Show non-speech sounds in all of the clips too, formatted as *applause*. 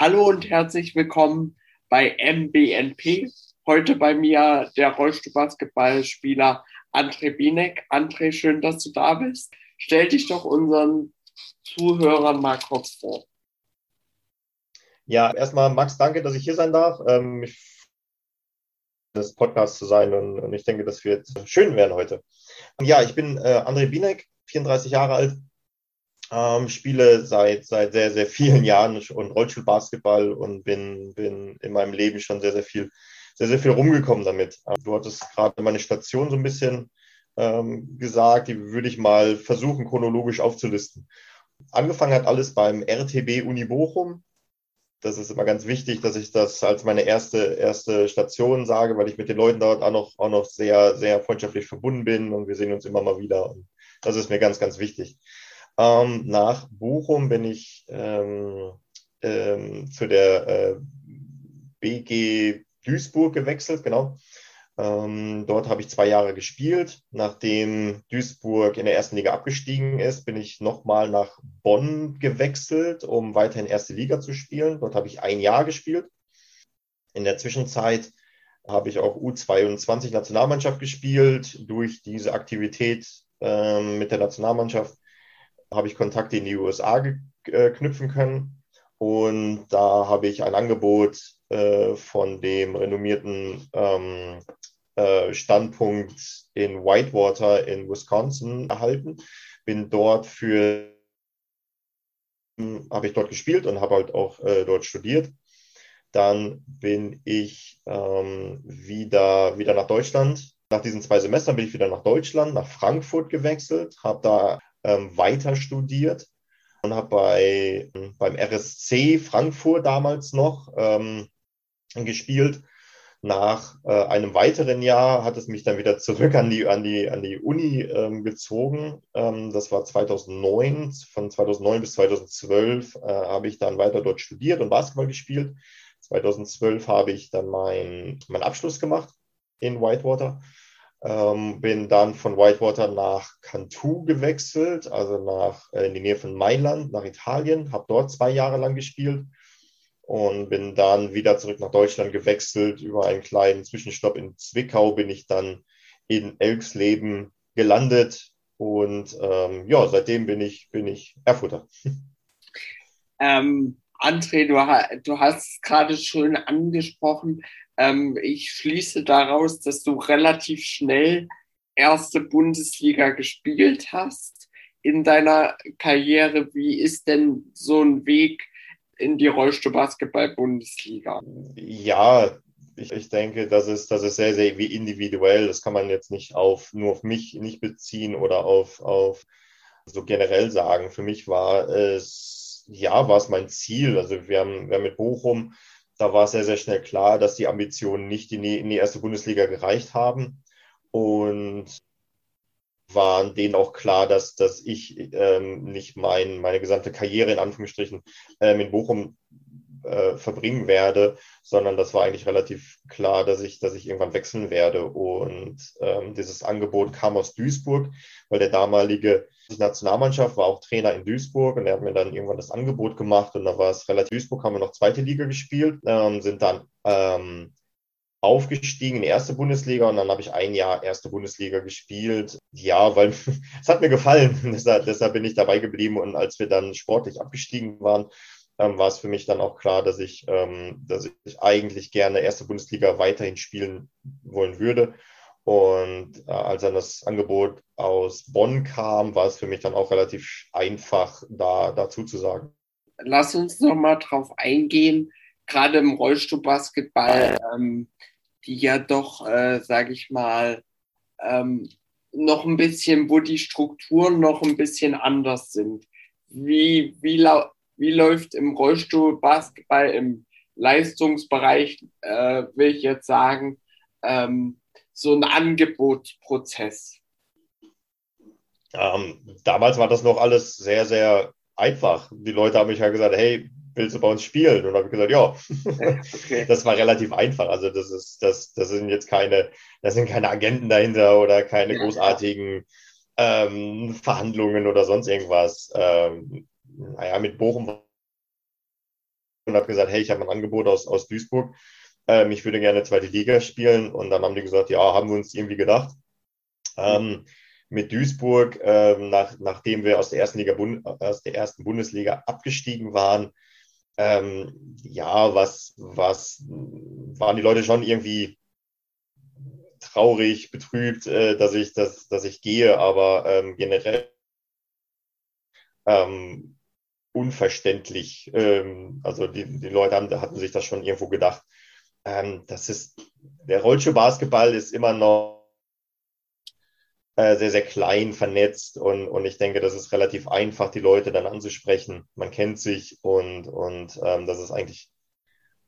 Hallo und herzlich willkommen bei MBNP. Heute bei mir der Rollstuhlbasketballspieler André Binek. André, schön, dass du da bist. Stell dich doch unseren Zuhörern mal kurz vor. Ja, erstmal Max, danke, dass ich hier sein darf. Ähm, ich des Podcasts zu sein und, und, ich denke, das wird schön werden heute. Ja, ich bin äh, André Binek, 34 Jahre alt, ähm, spiele seit, seit sehr, sehr vielen Jahren und Rollstuhlbasketball und bin, bin in meinem Leben schon sehr, sehr viel, sehr, sehr viel rumgekommen damit. Ähm, du hattest gerade meine Station so ein bisschen ähm, gesagt, die würde ich mal versuchen, chronologisch aufzulisten. Angefangen hat alles beim RTB Uni Bochum. Das ist immer ganz wichtig, dass ich das als meine erste, erste Station sage, weil ich mit den Leuten dort auch noch, auch noch sehr, sehr freundschaftlich verbunden bin und wir sehen uns immer mal wieder. Und das ist mir ganz, ganz wichtig. Ähm, nach Bochum bin ich ähm, ähm, zu der äh, BG Duisburg gewechselt, genau. Ähm, dort habe ich zwei Jahre gespielt. Nachdem Duisburg in der ersten Liga abgestiegen ist, bin ich nochmal nach Bonn gewechselt, um weiterhin erste Liga zu spielen. Dort habe ich ein Jahr gespielt. In der Zwischenzeit habe ich auch U22 Nationalmannschaft gespielt. Durch diese Aktivität ähm, mit der Nationalmannschaft habe ich Kontakte in die USA äh, knüpfen können. Und da habe ich ein Angebot äh, von dem renommierten ähm, äh, Standpunkt in Whitewater in Wisconsin erhalten. Bin dort für, habe ich dort gespielt und habe halt auch äh, dort studiert. Dann bin ich ähm, wieder, wieder nach Deutschland. Nach diesen zwei Semestern bin ich wieder nach Deutschland, nach Frankfurt gewechselt, habe da ähm, weiter studiert und habe bei, beim RSC Frankfurt damals noch ähm, gespielt. Nach äh, einem weiteren Jahr hat es mich dann wieder zurück an die, an die, an die Uni ähm, gezogen. Ähm, das war 2009. Von 2009 bis 2012 äh, habe ich dann weiter dort studiert und Basketball gespielt. 2012 habe ich dann meinen mein Abschluss gemacht in Whitewater ähm, bin dann von Whitewater nach Cantu gewechselt, also nach, äh, in die Nähe von Mailand, nach Italien, habe dort zwei Jahre lang gespielt und bin dann wieder zurück nach Deutschland gewechselt. Über einen kleinen Zwischenstopp in Zwickau bin ich dann in Elksleben gelandet und ähm, ja, seitdem bin ich, bin ich Erfurter. Ähm, André, du, du hast gerade schön angesprochen, ähm, ich schließe daraus, dass du relativ schnell erste Bundesliga gespielt hast in deiner Karriere. Wie ist denn so ein Weg in die Rollstuhlbasketball-Bundesliga? Ja, ich, ich, denke, das ist, das ist sehr, sehr individuell. Das kann man jetzt nicht auf, nur auf mich nicht beziehen oder auf, auf so generell sagen. Für mich war es, ja, war es mein Ziel. Also wir haben, wir haben mit Bochum da war es sehr, sehr schnell klar, dass die Ambitionen nicht in die, in die erste Bundesliga gereicht haben. Und waren denen auch klar, dass, dass ich ähm, nicht mein, meine gesamte Karriere in Anführungsstrichen ähm, in Bochum äh, verbringen werde, sondern das war eigentlich relativ klar, dass ich, dass ich irgendwann wechseln werde. Und ähm, dieses Angebot kam aus Duisburg, weil der damalige Nationalmannschaft war auch Trainer in Duisburg und er hat mir dann irgendwann das Angebot gemacht und da war es relativ Duisburg, haben wir noch zweite Liga gespielt, ähm, sind dann ähm, aufgestiegen in die erste Bundesliga und dann habe ich ein Jahr erste Bundesliga gespielt. Ja, weil *laughs* es hat mir gefallen. *laughs* deshalb, deshalb bin ich dabei geblieben und als wir dann sportlich abgestiegen waren, ähm, war es für mich dann auch klar, dass ich, ähm, dass ich eigentlich gerne erste Bundesliga weiterhin spielen wollen würde. Und äh, als dann das Angebot aus Bonn kam, war es für mich dann auch relativ einfach, da dazu zu sagen. Lass uns noch mal drauf eingehen, gerade im Rollstuhlbasketball, ähm, die ja doch, äh, sage ich mal, ähm, noch ein bisschen, wo die Strukturen noch ein bisschen anders sind. Wie, wie, wie läuft im Rollstuhlbasketball im Leistungsbereich, äh, will ich jetzt sagen, ähm, so ein Angebotsprozess? Ähm, damals war das noch alles sehr, sehr einfach. Die Leute haben mich ja gesagt, hey, willst du bei uns spielen? Und habe ich gesagt, ja. *laughs* Okay. Das war relativ einfach. Also das ist, das, das sind jetzt keine, das sind keine Agenten dahinter oder keine ja. großartigen ähm, Verhandlungen oder sonst irgendwas. Ähm, naja, mit Bochum und habe gesagt, hey, ich habe ein Angebot aus, aus Duisburg. Ähm, ich würde gerne zweite Liga spielen. Und dann haben die gesagt, ja, haben wir uns irgendwie gedacht. Ähm, mit Duisburg, ähm, nach, nachdem wir aus der ersten Liga, aus der ersten Bundesliga abgestiegen waren, ähm, ja, was, was waren die Leute schon irgendwie traurig, betrübt, äh, dass ich, dass, dass ich gehe, aber ähm, generell ähm, unverständlich. Ähm, also die, die Leute haben, hatten sich das schon irgendwo gedacht. Ähm, das ist, der Rollschuh-Basketball ist immer noch äh, sehr, sehr klein vernetzt und, und ich denke, das ist relativ einfach, die Leute dann anzusprechen. Man kennt sich und, und ähm, das ist eigentlich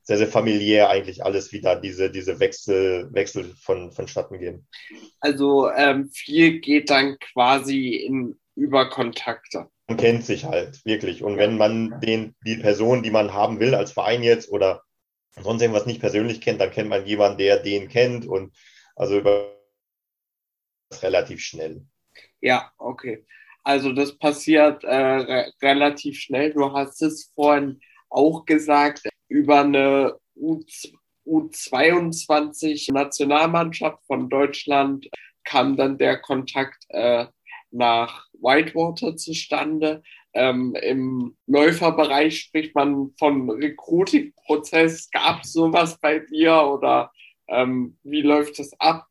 sehr, sehr familiär eigentlich alles, wie da diese, diese Wechsel, Wechsel von, vonstatten gehen. Also ähm, viel geht dann quasi in über Kontakte. Man kennt sich halt, wirklich. Und wenn man den, die Person, die man haben will, als Verein jetzt oder sonst irgendwas nicht persönlich kennt, dann kennt man jemanden, der den kennt und also über relativ schnell. Ja, okay. Also das passiert äh, re relativ schnell. Du hast es vorhin auch gesagt, über eine U U22 Nationalmannschaft von Deutschland kam dann der Kontakt äh, nach Whitewater zustande. Ähm, Im Läuferbereich spricht man von Recruiting-Prozess. Gab es sowas bei dir oder ähm, wie läuft das ab?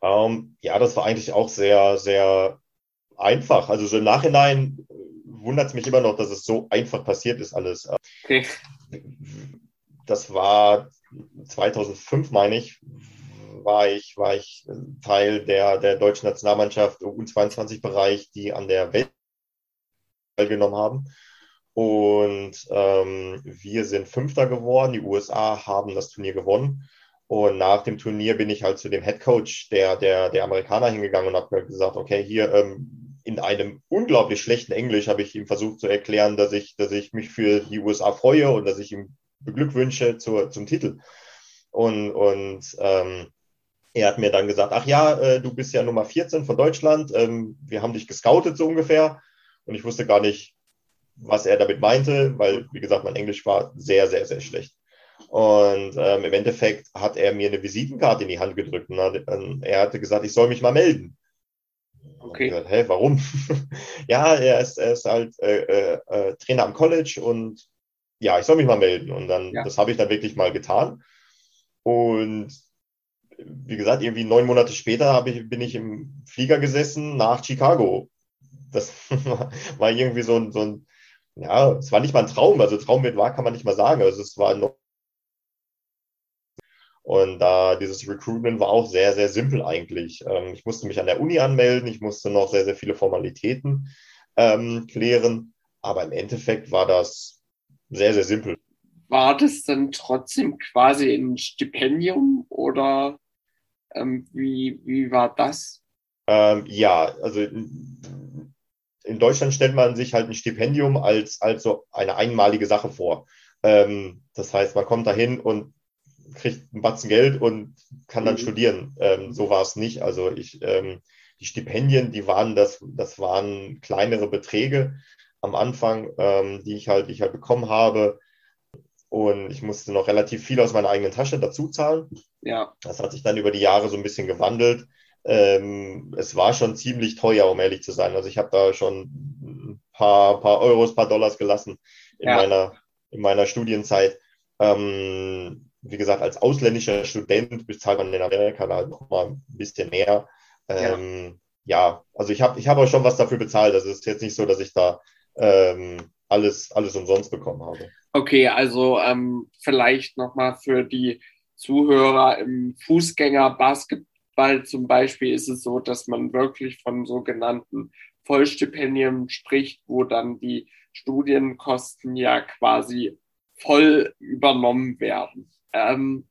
Ähm, ja, das war eigentlich auch sehr, sehr einfach. Also so im Nachhinein wundert es mich immer noch, dass es so einfach passiert ist alles. Okay. Das war 2005, meine ich, war ich, war ich Teil der, der deutschen Nationalmannschaft U22-Bereich, die an der Welt teilgenommen haben. Und ähm, wir sind Fünfter geworden. Die USA haben das Turnier gewonnen. Und nach dem Turnier bin ich halt zu dem Head Coach der, der, der Amerikaner hingegangen und habe gesagt, okay, hier ähm, in einem unglaublich schlechten Englisch habe ich ihm versucht zu erklären, dass ich, dass ich mich für die USA freue und dass ich ihm beglückwünsche zur, zum Titel. Und, und ähm, er hat mir dann gesagt, ach ja, äh, du bist ja Nummer 14 von Deutschland, ähm, wir haben dich gescoutet so ungefähr. Und ich wusste gar nicht, was er damit meinte, weil, wie gesagt, mein Englisch war sehr, sehr, sehr schlecht. Und ähm, im Endeffekt hat er mir eine Visitenkarte in die Hand gedrückt und hat, ähm, er hatte gesagt, ich soll mich mal melden. Okay. Gesagt, Hä, warum? *laughs* ja, er ist, er ist halt äh, äh, äh, Trainer am College und ja, ich soll mich mal melden. Und dann, ja. das habe ich dann wirklich mal getan. Und wie gesagt, irgendwie neun Monate später ich, bin ich im Flieger gesessen nach Chicago. Das *laughs* war irgendwie so ein, so ein, ja, es war nicht mal ein Traum. Also Traum mit war, kann man nicht mal sagen. Also es war noch. Und da äh, dieses Recruitment war auch sehr, sehr simpel eigentlich. Ähm, ich musste mich an der Uni anmelden, ich musste noch sehr, sehr viele Formalitäten ähm, klären. Aber im Endeffekt war das sehr, sehr simpel. War das dann trotzdem quasi ein Stipendium oder ähm, wie, wie war das? Ähm, ja, also in, Deutschland stellt man sich halt ein Stipendium als, als so eine einmalige Sache vor. Ähm, das heißt, man kommt dahin und kriegt einen Batzen Geld und kann dann mhm. studieren. Ähm, so war es nicht. Also ich, ähm, die Stipendien, die waren das, das waren kleinere Beträge am Anfang, ähm, die ich halt, die ich halt bekommen habe. Und ich musste noch relativ viel aus meiner eigenen Tasche dazu zahlen. Ja. Das hat sich dann über die Jahre so ein bisschen gewandelt. Ähm, es war schon ziemlich teuer, um ehrlich zu sein. Also ich habe da schon ein paar, paar Euros, paar Dollars gelassen in, ja. meiner, in meiner Studienzeit. Ähm, wie gesagt, als ausländischer Student bezahlt man in Amerika da halt noch mal ein bisschen mehr. Ähm, ja. ja. also ich habe ich hab auch schon was dafür bezahlt. Das ist jetzt nicht so, dass ich da ähm, alles, alles umsonst bekommen habe. Okay, also ähm, vielleicht nochmal für die Zuhörer im Fußgänger-Basketball zum Beispiel ist es so, dass man wirklich von sogenannten Vollstipendien spricht, wo dann die Studienkosten ja quasi voll übernommen werden. Ähm,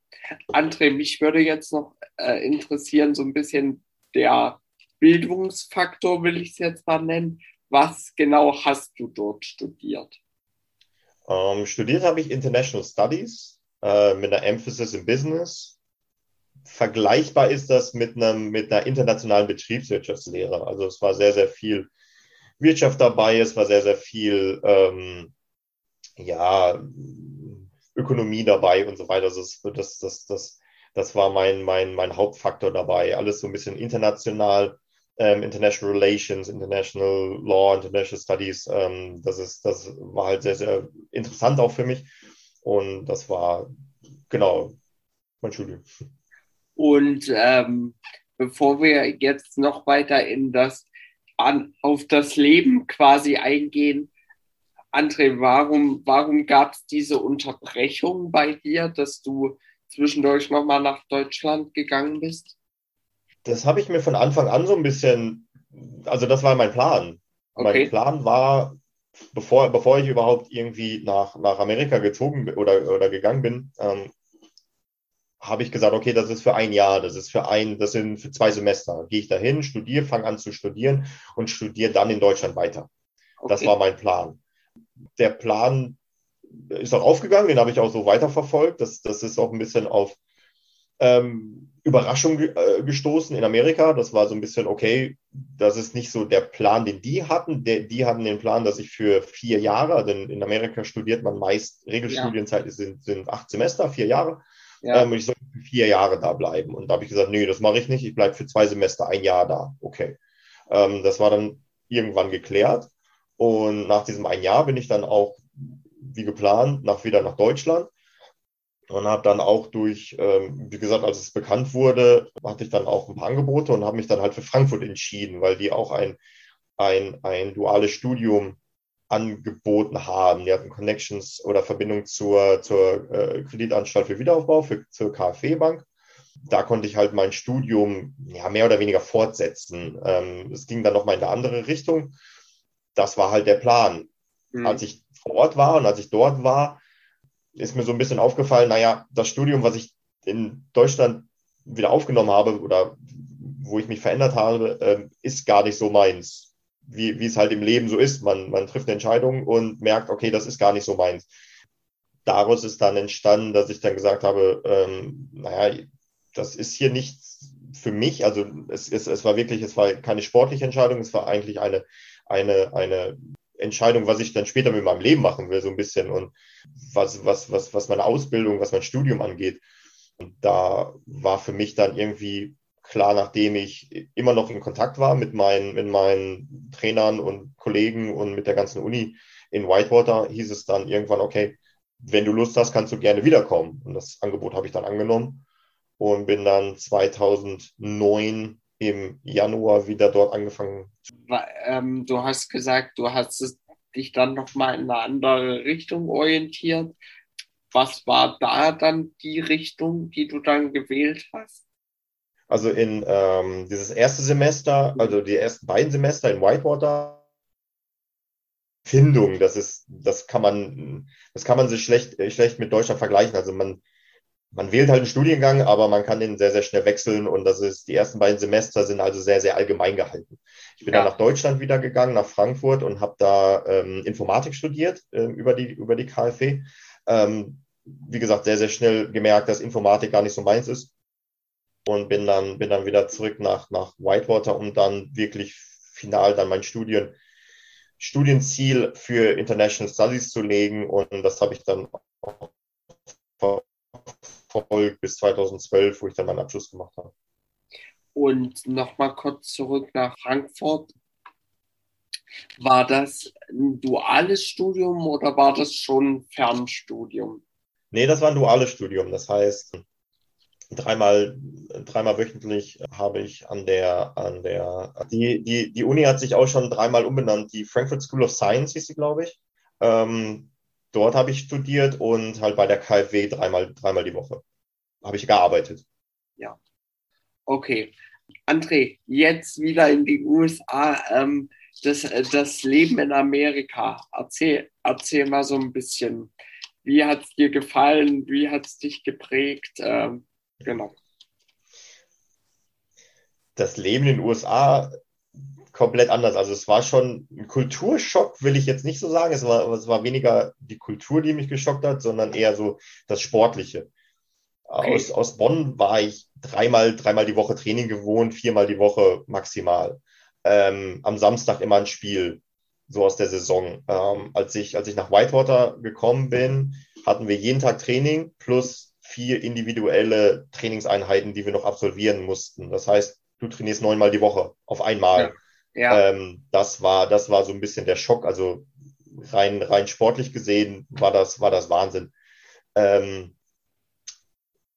André, mich würde jetzt noch äh, interessieren, so ein bisschen der Bildungsfaktor, will ich es jetzt mal nennen. Was genau hast du dort studiert? Ähm, studiert habe ich International Studies äh, mit einer Emphasis in Business. Vergleichbar ist das mit, einem, mit einer internationalen Betriebswirtschaftslehre. Also es war sehr, sehr viel Wirtschaft dabei, es war sehr, sehr viel ähm, ja, Ökonomie dabei und so weiter. Also das, das, das, das war mein, mein, mein Hauptfaktor dabei. Alles so ein bisschen international, ähm, International Relations, International Law, International Studies. Ähm, das, ist, das war halt sehr, sehr interessant auch für mich. Und das war genau mein Studium. Und ähm, bevor wir jetzt noch weiter in das an, auf das Leben quasi eingehen, André, warum, warum gab es diese Unterbrechung bei dir, dass du zwischendurch nochmal nach Deutschland gegangen bist? Das habe ich mir von Anfang an so ein bisschen, also das war mein Plan. Okay. Mein Plan war, bevor, bevor ich überhaupt irgendwie nach, nach Amerika gezogen oder, oder gegangen bin, ähm, habe ich gesagt, okay, das ist für ein Jahr, das ist für ein, das sind für zwei Semester. Gehe ich dahin, studiere, fange an zu studieren und studiere dann in Deutschland weiter. Okay. Das war mein Plan. Der Plan ist auch aufgegangen, den habe ich auch so weiterverfolgt. Das, das ist auch ein bisschen auf ähm, Überraschung äh, gestoßen in Amerika. Das war so ein bisschen, okay, das ist nicht so der Plan, den die hatten. Der, die hatten den Plan, dass ich für vier Jahre, denn in Amerika studiert man meist, Regelstudienzeit ja. sind, sind acht Semester, vier Jahre. Ja. Ähm, und ich soll für vier Jahre da bleiben. Und da habe ich gesagt, nee, das mache ich nicht. Ich bleibe für zwei Semester ein Jahr da. Okay. Ähm, das war dann irgendwann geklärt. Und nach diesem ein Jahr bin ich dann auch, wie geplant, nach, wieder nach Deutschland. Und habe dann auch durch, ähm, wie gesagt, als es bekannt wurde, hatte ich dann auch ein paar Angebote und habe mich dann halt für Frankfurt entschieden, weil die auch ein, ein, ein duales Studium angeboten haben. Die hatten Connections oder Verbindung zur, zur äh, Kreditanstalt für Wiederaufbau, für, zur KfW Bank. Da konnte ich halt mein Studium ja, mehr oder weniger fortsetzen. Ähm, es ging dann nochmal in eine andere Richtung. Das war halt der Plan. Mhm. Als ich vor Ort war und als ich dort war, ist mir so ein bisschen aufgefallen, naja, das Studium, was ich in Deutschland wieder aufgenommen habe oder wo ich mich verändert habe, äh, ist gar nicht so meins wie, wie es halt im Leben so ist. Man, man trifft eine Entscheidung und merkt, okay, das ist gar nicht so meins. Daraus ist dann entstanden, dass ich dann gesagt habe, ähm, naja, das ist hier nichts für mich. Also es, es, es war wirklich, es war keine sportliche Entscheidung, es war eigentlich eine, eine, eine Entscheidung, was ich dann später mit meinem Leben machen will, so ein bisschen und was, was, was, was meine Ausbildung, was mein Studium angeht. Und da war für mich dann irgendwie klar, nachdem ich immer noch in Kontakt war mit meinen, mit meinen Trainern und Kollegen und mit der ganzen Uni in Whitewater, hieß es dann irgendwann, okay, wenn du Lust hast, kannst du gerne wiederkommen. Und das Angebot habe ich dann angenommen und bin dann 2009 im Januar wieder dort angefangen. Ähm, du hast gesagt, du hast dich dann nochmal in eine andere Richtung orientiert. Was war da dann die Richtung, die du dann gewählt hast? Also in ähm, dieses erste Semester, also die ersten beiden Semester in Whitewater, Findung, das ist, das kann man, das kann man sich schlecht, schlecht mit Deutschland vergleichen. Also man, man wählt halt einen Studiengang, aber man kann den sehr, sehr schnell wechseln und das ist, die ersten beiden Semester sind also sehr, sehr allgemein gehalten. Ich bin ja. dann nach Deutschland wieder gegangen, nach Frankfurt und habe da ähm, Informatik studiert äh, über, die, über die KfW. Ähm, wie gesagt, sehr, sehr schnell gemerkt, dass Informatik gar nicht so meins ist und bin dann, bin dann wieder zurück nach, nach Whitewater, um dann wirklich final dann mein Studien, Studienziel für International Studies zu legen. Und das habe ich dann verfolgt bis 2012, wo ich dann meinen Abschluss gemacht habe. Und nochmal kurz zurück nach Frankfurt. War das ein duales Studium oder war das schon ein Fernstudium? Nee, das war ein duales Studium. Das heißt, dreimal, dreimal wöchentlich habe ich an der, an der, die, die, die Uni hat sich auch schon dreimal umbenannt. Die Frankfurt School of Science hieß sie, glaube ich. Ähm, dort habe ich studiert und halt bei der KfW dreimal, dreimal die Woche habe ich gearbeitet. Ja. Okay. André, jetzt wieder in die USA. Ähm, das, das Leben in Amerika. Erzähl, erzähl mal so ein bisschen. Wie hat es dir gefallen? Wie hat es dich geprägt? Ähm, Genau. Das Leben in den USA komplett anders. Also es war schon ein Kulturschock, will ich jetzt nicht so sagen. Es war, es war weniger die Kultur, die mich geschockt hat, sondern eher so das Sportliche. Okay. Aus, aus Bonn war ich dreimal, dreimal die Woche Training gewohnt, viermal die Woche maximal. Ähm, am Samstag immer ein Spiel. so aus der Saison. Ähm, als, ich, als ich nach Whitewater gekommen bin, hatten wir jeden Tag Training plus vier individuelle Trainingseinheiten, die wir noch absolvieren mussten. Das heißt, du trainierst neunmal die Woche auf einmal. Ja. ja. Ähm, das war, das war so ein bisschen der Schock. Also rein, rein sportlich gesehen war das, war das Wahnsinn. Ähm,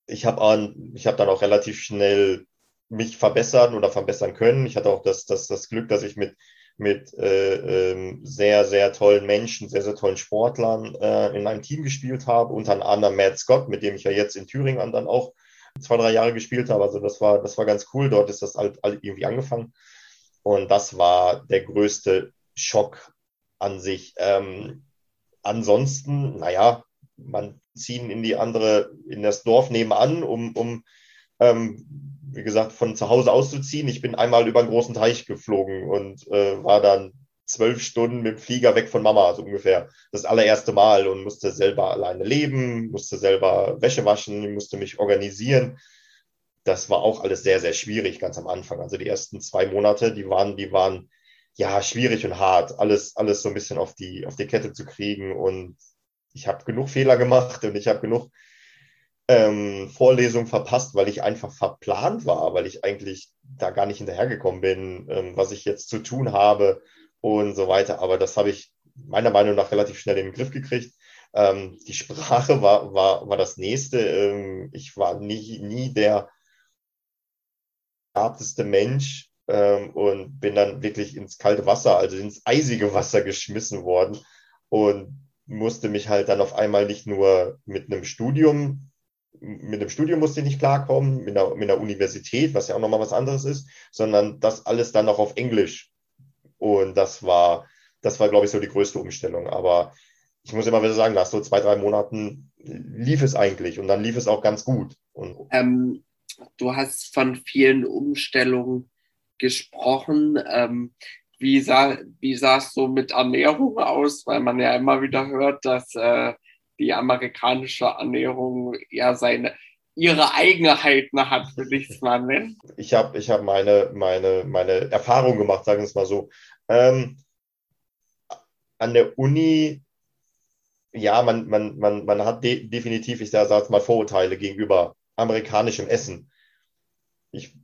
ich habe ich hab dann auch relativ schnell mich verbessern oder verbessern können. Ich hatte auch das, das, das Glück, dass ich mit, mit äh, äh, sehr, sehr tollen Menschen, sehr, sehr tollen Sportlern äh, in einem Team gespielt habe, unter anderem Matt Scott, mit dem ich ja jetzt in Thüringen dann auch zwei, drei Jahre gespielt habe. Also das war, das war ganz cool. Dort ist das halt, halt irgendwie angefangen. Und das war der größte Schock an sich. Ähm, ansonsten, naja, man ziehen in die andere, in das Dorf nebenan, um, um ähm, wie gesagt, von zu Hause auszuziehen. Ich bin einmal über einen großen Teich geflogen und äh, war dann zwölf Stunden mit dem Flieger weg von Mama, so ungefähr. Das allererste Mal und musste selber alleine leben, musste selber Wäsche waschen, musste mich organisieren. Das war auch alles sehr, sehr schwierig ganz am Anfang. Also die ersten zwei Monate, die waren, die waren ja schwierig und hart, alles, alles so ein bisschen auf die, auf die Kette zu kriegen. Und ich habe genug Fehler gemacht und ich habe genug ähm, Vorlesung verpasst, weil ich einfach verplant war, weil ich eigentlich da gar nicht hinterhergekommen bin, ähm, was ich jetzt zu tun habe und so weiter. Aber das habe ich meiner Meinung nach relativ schnell in den Griff gekriegt. Ähm, die Sprache war, war, war das nächste. Ähm, ich war nie, nie der begabteste Mensch ähm, und bin dann wirklich ins kalte Wasser, also ins eisige Wasser geschmissen worden und musste mich halt dann auf einmal nicht nur mit einem Studium mit dem Studium musste ich nicht klarkommen, mit einer, mit einer Universität, was ja auch nochmal was anderes ist, sondern das alles dann noch auf Englisch. Und das war, das war, glaube ich, so die größte Umstellung. Aber ich muss immer wieder sagen, nach so zwei, drei Monaten lief es eigentlich und dann lief es auch ganz gut. Ähm, du hast von vielen Umstellungen gesprochen. Ähm, wie, sah, wie es so mit Ernährung aus? Weil man ja immer wieder hört, dass äh, die amerikanische Ernährung ja seine ihre Eigenheiten hat, will ich es mal nennen. Ich habe ich hab meine, meine, meine Erfahrung gemacht, sagen wir es mal so. Ähm, an der Uni, ja, man, man, man, man hat de definitiv, ich sage mal, Vorurteile gegenüber amerikanischem Essen. Ich,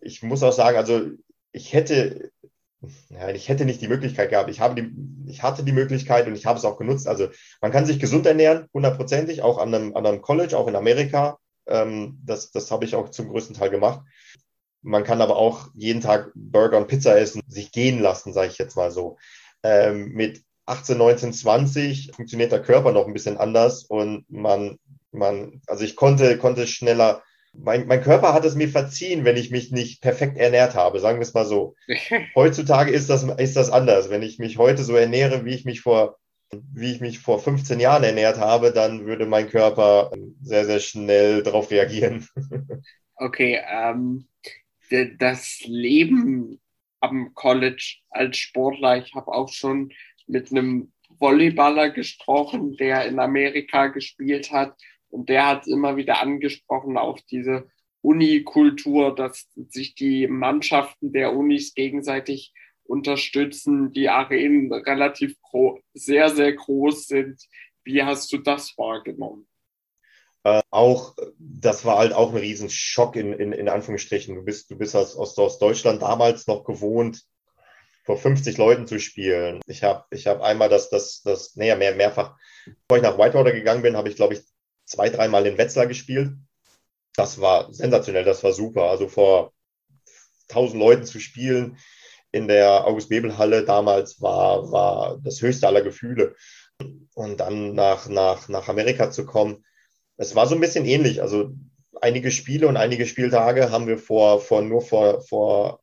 ich muss auch sagen, also ich hätte ja, ich hätte nicht die Möglichkeit gehabt. Ich, habe die, ich hatte die Möglichkeit und ich habe es auch genutzt. Also man kann sich gesund ernähren, hundertprozentig, auch an einem, an einem College, auch in Amerika. Ähm, das, das habe ich auch zum größten Teil gemacht. Man kann aber auch jeden Tag Burger und Pizza essen, sich gehen lassen, sage ich jetzt mal so. Ähm, mit 18, 19, 20 funktioniert der Körper noch ein bisschen anders und man, man, also ich konnte, konnte schneller mein, mein Körper hat es mir verziehen, wenn ich mich nicht perfekt ernährt habe, sagen wir es mal so. *laughs* Heutzutage ist das, ist das anders. Wenn ich mich heute so ernähre, wie ich mich vor, wie ich mich vor 15 Jahren ernährt habe, dann würde mein Körper sehr, sehr schnell darauf reagieren. *laughs* Okay, ähm, das Leben am College als Sportler, ich habe auch schon mit einem Volleyballer gesprochen, der in Amerika gespielt hat und der hat immer wieder angesprochen auf diese Unikultur, dass sich die Mannschaften der Unis gegenseitig unterstützen, die Arenen relativ sehr, sehr groß sind. Wie hast du das wahrgenommen? Äh, auch, das war halt auch ein Riesenschock in, in, in Anführungsstrichen. Du bist, du bist aus, aus, aus Deutschland damals noch gewohnt, vor 50 Leuten zu spielen. Ich habe ich hab einmal das, das, das, näher mehr, mehrfach, bevor ich nach Whitewater gegangen bin, habe ich, glaube ich, zwei, dreimal in Wetzlar gespielt. Das war sensationell, das war super. Also vor 1000 Leuten zu spielen in der August-Bebel-Halle damals war, war das höchste aller Gefühle. Und dann nach, nach, nach Amerika zu kommen, es war so ein bisschen ähnlich. Also einige Spiele und einige Spieltage haben wir vor, vor nur vor, vor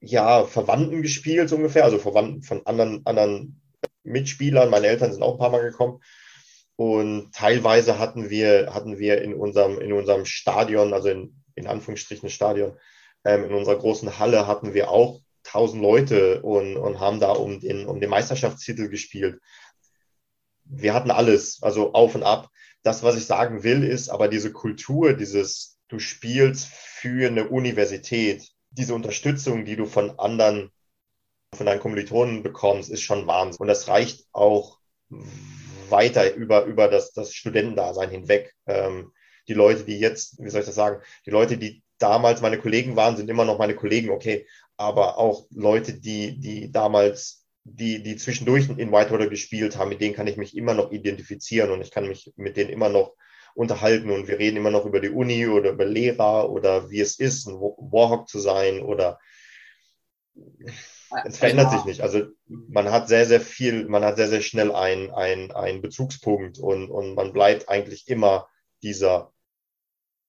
ja, Verwandten gespielt, so ungefähr, also Verwandten von anderen, anderen Mitspielern. Meine Eltern sind auch ein paar Mal gekommen. Und teilweise hatten wir, hatten wir in unserem, in unserem Stadion, also in, in Anführungsstrichen Stadion, ähm, in unserer großen Halle hatten wir auch tausend Leute und, und haben da um den, um den Meisterschaftstitel gespielt. Wir hatten alles, also auf und ab. Das, was ich sagen will, ist aber diese Kultur, dieses, du spielst für eine Universität, diese Unterstützung, die du von anderen von deinen Kommilitonen bekommst, ist schon Wahnsinn. Und das reicht auch weiter über, über das, das Studentendasein hinweg. Ähm, die Leute, die jetzt, wie soll ich das sagen, die Leute, die damals meine Kollegen waren, sind immer noch meine Kollegen, okay. Aber auch Leute, die, die damals, die, die zwischendurch in Whitewater gespielt haben, mit denen kann ich mich immer noch identifizieren und ich kann mich mit denen immer noch unterhalten und wir reden immer noch über die Uni oder über Lehrer oder wie es ist, ein Warhawk zu sein oder es verändert sich nicht. Also man hat sehr, sehr viel, man hat sehr, sehr schnell einen, einen, Bezugspunkt und, und man bleibt eigentlich immer dieser,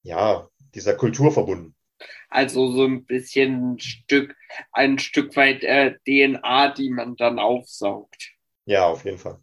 ja, dieser Kultur verbunden. Also so ein bisschen ein Stück, ein Stück weit äh, DNA, die man dann aufsaugt. Ja, auf jeden Fall.